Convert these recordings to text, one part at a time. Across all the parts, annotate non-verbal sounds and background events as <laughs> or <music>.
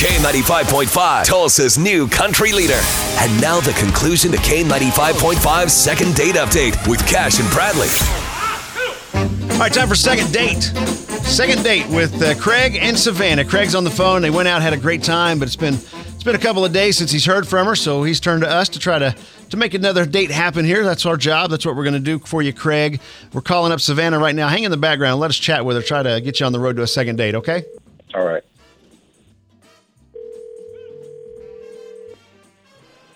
K95.5, Tulsa's new country leader. And now the conclusion to K95.5's second date update with Cash and Bradley. All right, time for second date. Second date with uh, Craig and Savannah. Craig's on the phone. They went out, had a great time, but it's been it's been a couple of days since he's heard from her, so he's turned to us to try to to make another date happen here. That's our job. That's what we're going to do for you, Craig. We're calling up Savannah right now. Hang in the background. Let us chat with her. Try to get you on the road to a second date. Okay? All right.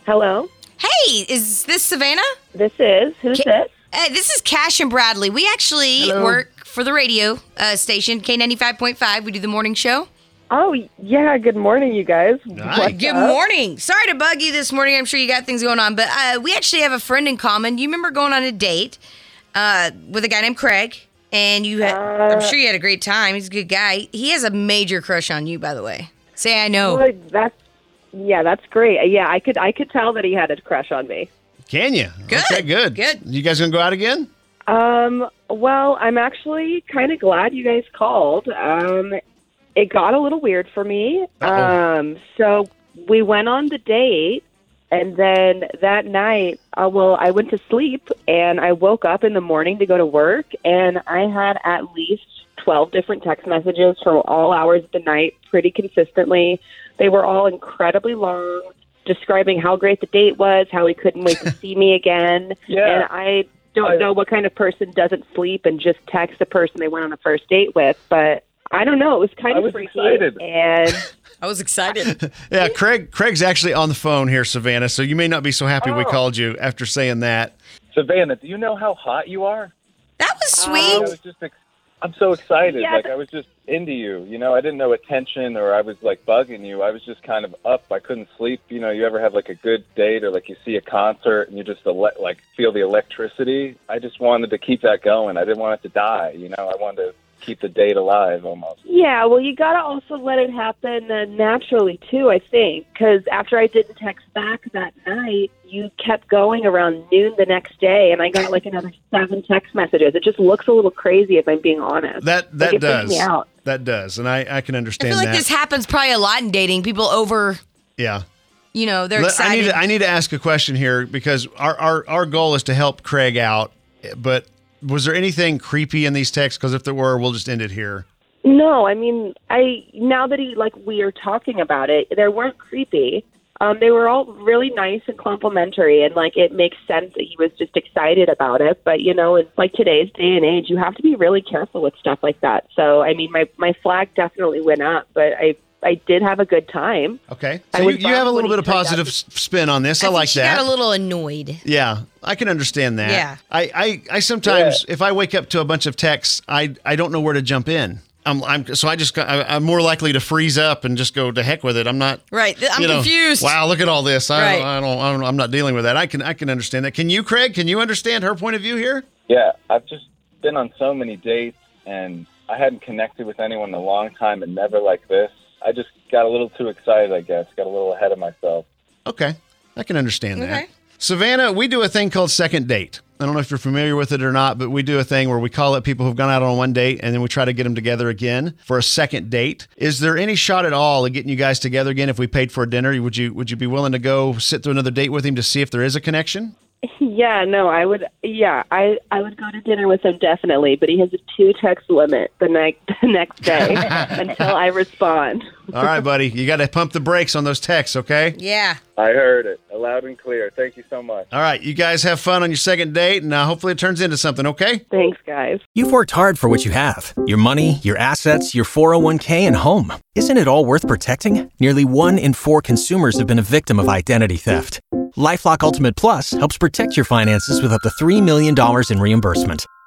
Hello, Hey, is this Savannah? this is who's Ca- this? Uh, this is Cash and Bradley. We actually Hello. work for the radio uh, station K95.5. We do the morning show. Oh yeah, good morning, you guys. Nice. Good up? morning. Sorry to bug you this morning. I'm sure you got things going on, but uh, we actually have a friend in common. You remember going on a date uh, with a guy named Craig, and you had, I'm sure you had a great time. He's a good guy. He has a major crush on you, by the way. Say I know. Well, that's yeah, that's great. Yeah, I could I could tell that he had a crush on me. Can you? Good. Okay, good. Good. You guys gonna go out again? Um, well, I'm actually kind of glad you guys called. Um, it got a little weird for me. Uh-oh. Um, so we went on the date, and then that night, uh, well, I went to sleep, and I woke up in the morning to go to work, and I had at least 12 different text messages from all hours of the night, pretty consistently. They were all incredibly long, describing how great the date was, how he couldn't wait to <laughs> see me again. Yeah. And I don't I- know what kind of person doesn't sleep and just text the person they went on a first date with, but I don't know. It was kind I of was freaky. excited. And <laughs> I was excited. <laughs> Yeah, Craig. Craig's actually on the phone here, Savannah. So you may not be so happy we Oh. called you after saying that. Savannah, do you know how hot you are? that was um, I sweet. was just ex- I'm so excited. Yeah, like I was just into you. You know, I didn't know attention or I was like bugging you. I was just kind of up. I couldn't sleep. You know, you ever have like a good date or like you see a concert and you just ele- like feel the electricity. I just wanted to keep that going. I didn't want it to die. You know, I wanted to keep the date alive almost. yeah, well, you got to also let it happen uh, naturally, too, I think, because after I didn't text back that night, you kept going around noon the next day, and I got like another seven text messages. It just looks a little crazy, if I'm being honest. That Like, that it does. me out. That does, and I I can understand. I feel like that. this happens probably a lot in dating. People over, yeah. you know, they're Let- I excited. need to, I need to ask a question here because our, our our goal is to help Craig out. But was there anything creepy in these texts? Because if there were, we'll just end it here. No, I mean, I now that he like we are talking about it, they weren't creepy. Um, they were all really nice and complimentary, and like it makes sense that he was just excited about it. But you know, in like today's day and age, you have to be really careful with stuff like that. So, I mean, my my flag definitely went up, but I I did have a good time. Okay, so you, you have a little bit of positive to- s- spin on this. I, I think like she that. got a little annoyed. yeah, I can understand that. Yeah. I I, I sometimes if I wake up to a bunch of texts, I I don't know where to jump in. I'm, I'm so I just got- I, I'm more likely to freeze up and just go to heck with it. I'm not Right. I'm you know, confused. Wow, look at all this. I, Right. don't, I don't. I don't. I'm not dealing with that. I can. I can understand that. Can you, Craig? Can you understand her point of view here? Yeah, I've just been on so many dates and I hadn't connected with anyone in a long time and never like this. I just got a little too excited, I guess. Got a little ahead of myself. Okay, I can understand that. Okay. Savannah, we do a thing called second date. I don't know if you're familiar with it or not, but we do a thing where we call up people who've gone out on one date and then we try to get them together again for a second date. Is there any shot at all at getting you guys together again if we paid for a dinner? Would you would you be willing to go sit through another date with him to see if there is a connection? <laughs> Yeah, no, I would. Yeah, I I would go to dinner with him definitely, but he has a two text limit the next <laughs> the next day <laughs> until I respond. All right, buddy, you got to pump the brakes on those texts, okay? Yeah. I heard it loud and clear. Thank you so much. All right, you guys have fun on your second date, and uh, hopefully it turns into something, okay? Thanks, guys. You've worked hard for what you have your money, your assets, your 401k, and home. Isn't it all worth protecting? Nearly one in four consumers have been a victim of identity theft. Lifelock Ultimate Plus helps protect your finances with up to $3 million in reimbursement.